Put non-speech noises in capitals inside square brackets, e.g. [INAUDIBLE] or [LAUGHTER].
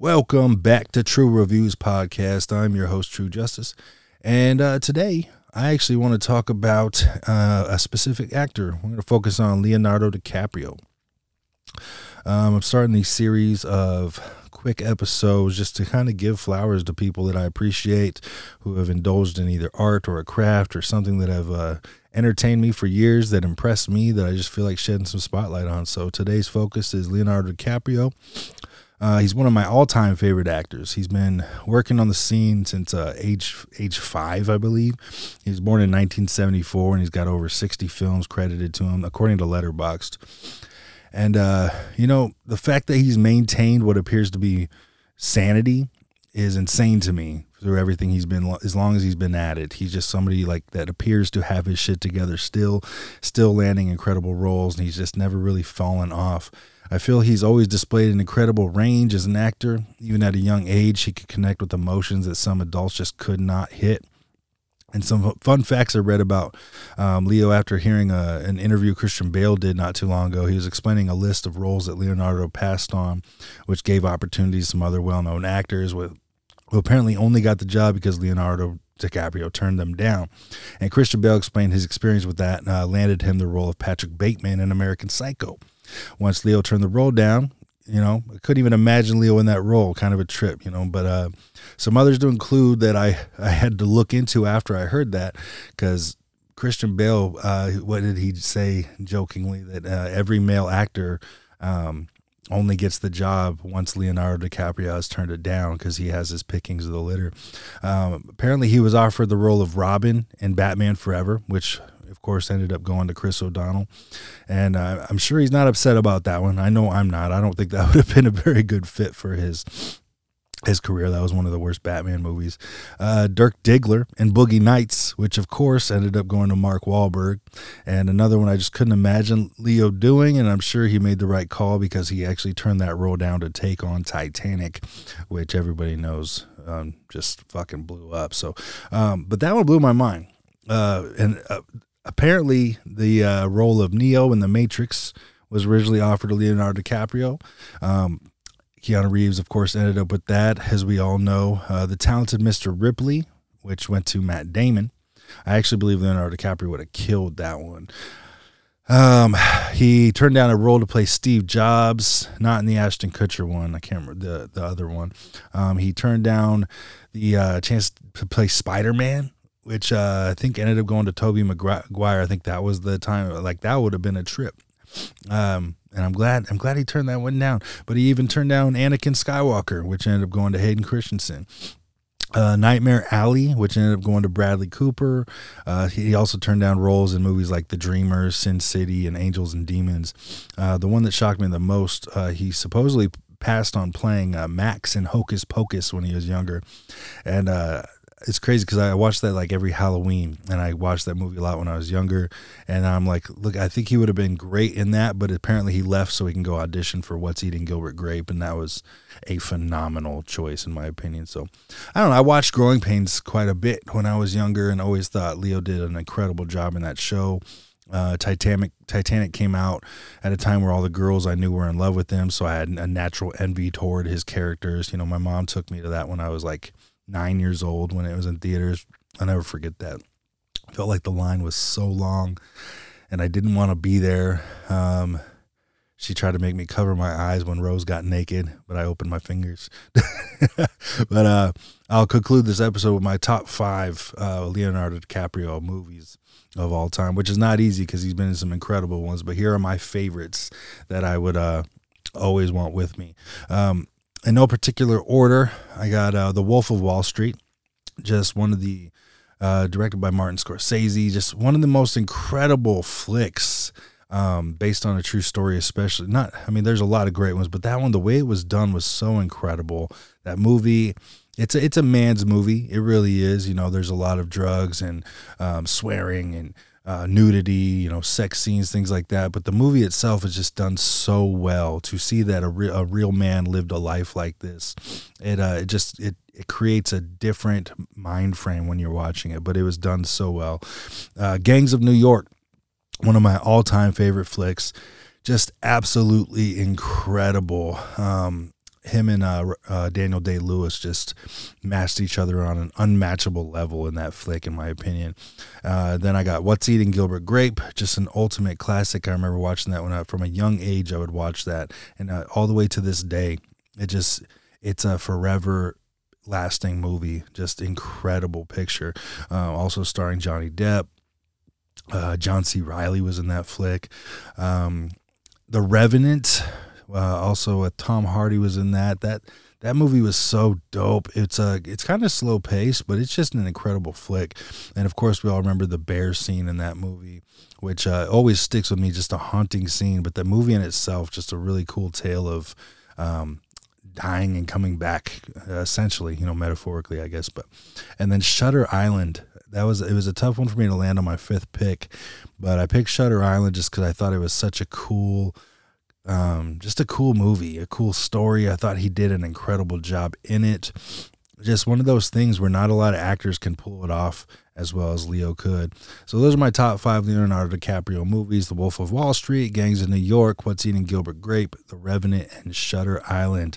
Welcome back to True Reviews Podcast. I'm your host, True Justice. And uh, today, I actually want to talk about uh, a specific actor. We're going to focus on Leonardo DiCaprio. Um, I'm starting these series of quick episodes just to kind of give flowers to people that I appreciate who have indulged in either art or a craft or something that have uh, entertained me for years, that impressed me, that I just feel like shedding some spotlight on. So today's focus is Leonardo DiCaprio. Uh, he's one of my all-time favorite actors. He's been working on the scene since uh, age age five, I believe. He was born in 1974, and he's got over 60 films credited to him, according to Letterboxd. And uh, you know, the fact that he's maintained what appears to be sanity is insane to me through everything he's been as long as he's been at it. He's just somebody like that appears to have his shit together still, still landing incredible roles, and he's just never really fallen off. I feel he's always displayed an incredible range as an actor. Even at a young age, he could connect with emotions that some adults just could not hit. And some fun facts I read about um, Leo after hearing a, uh, an interview Christian Bale did not too long ago. He was explaining a list of roles that Leonardo passed on, which gave opportunities to some other well known actors with, who apparently only got the job because Leonardo DiCaprio turned them down. And Christian Bale explained his experience with that uh, landed him the role of Patrick Bateman in American Psycho. Once Leo turned the role down, you know, I couldn't even imagine Leo in that role. Kind of a trip, you know. But uh, some others to include that I I had to look into after I heard that because Christian Bale, uh, what did he say jokingly that uh, every male actor um, only gets the job once Leonardo DiCaprio has turned it down because he has his pickings of the litter. Um, apparently, he was offered the role of Robin in Batman Forever, which of course, ended up going to Chris O'Donnell. And uh, I'm sure he's not upset about that one. I know I'm not. I don't think that [LAUGHS] would have been a very good fit for his his career. That was one of the worst Batman movies. Uh, Dirk Diggler and Boogie Nights, which of course ended up going to Mark Wahlberg. And another one I just couldn't imagine Leo doing. And I'm sure he made the right call because he actually turned that role down to take on Titanic, which everybody knows um, just fucking blew up. So, um, but that one blew my mind. Uh, and uh, apparently the uh, role of Neo in The Matrix was originally offered to Leonardo DiCaprio. Um, Keanu Reeves, of course, ended up with that, as we all know. Uh, the talented Mr. Ripley, which went to Matt Damon. I actually believe Leonardo DiCaprio would have killed that one. Um, he turned down a role to play Steve Jobs, not in the Ashton Kutcher one. I can't remember the the other one. Um, he turned down the uh, chance to play Spider Man which uh, I think ended up going to Tobey Maguire. I think that was the time. Like that would have been a trip. Um, and I'm glad I'm glad he turned that one down. But he even turned down Anakin Skywalker, which ended up going to Hayden Christensen. Uh, Nightmare Alley, which ended up going to Bradley Cooper. Uh, he also turned down roles in movies like The Dreamers, Sin City, and Angels and Demons. Uh, the one that shocked me the most, uh, he supposedly passed on playing uh, Max in Hocus Pocus when he was younger, and uh, it's crazy because I watched that like every Halloween, and I watched that movie a lot when I was younger. And I'm like, look, I think he would have been great in that, but apparently he left so he can go audition for What's Eating Gilbert Grape, and that was a phenomenal choice in my opinion. So I don't know. I watched Growing Pains quite a bit when I was younger, and always thought Leo did an incredible job in that show. Uh, Titanic Titanic came out at a time where all the girls I knew were in love with him, so I had a natural envy toward his characters. You know, my mom took me to that when I was like nine years old when it was in theaters. I'll never forget that. I felt like the line was so long and I didn't want to be there. Um, she tried to make me cover my eyes when Rose got naked, but I opened my fingers. [LAUGHS] but uh, I'll conclude this episode with my top five uh, Leonardo DiCaprio movies of all time, which is not easy because he's been in some incredible ones. But here are my favorites that I would uh, always want with me. Um, in no particular order, I got uh, The Wolf of Wall Street, just one of the uh, directed by Martin Scorsese, just one of the most incredible flicks um, based on a true story, especially. Not, I mean, there's a lot of great ones, but that one, the way it was done was so incredible. That movie, it's a, it's a man's movie. It really is. You know, there's a lot of drugs and um, swearing and uh, nudity, you know, sex scenes, things like that. But the movie itself is just done so well. To see that a, re- a real man lived a life like this, it uh, it just it it creates a different mind frame when you're watching it. But it was done so well. Uh, Gangs of New York, one of my all time favorite flicks, just absolutely incredible. Um, him and uh, uh, Daniel Day Lewis just matched each other on an unmatchable level in that flick, in my opinion. Uh, then I got What's Eating Gilbert Grape, just an ultimate classic. I remember watching that when I, from a young age, I would watch that, and uh, all the way to this day, it just it's a forever lasting movie. Just incredible picture. Uh, also starring Johnny Depp. Uh, John C. Reilly was in that flick. Um, the Revenant, uh, also with Tom Hardy was in that. That that movie was so dope. It's a it's kind of slow paced, but it's just an incredible flick. And of course, we all remember the bear scene in that movie, which uh, always sticks with me. Just a haunting scene, but the movie in itself, just a really cool tale of. Um, dying and coming back essentially you know metaphorically i guess but and then shutter island that was it was a tough one for me to land on my fifth pick but i picked shutter island just because i thought it was such a cool um, just a cool movie a cool story i thought he did an incredible job in it just one of those things where not a lot of actors can pull it off as well as Leo could. So those are my top five Leonardo DiCaprio movies: The Wolf of Wall Street, Gangs of New York, What's Eating Gilbert Grape, The Revenant, and Shutter Island.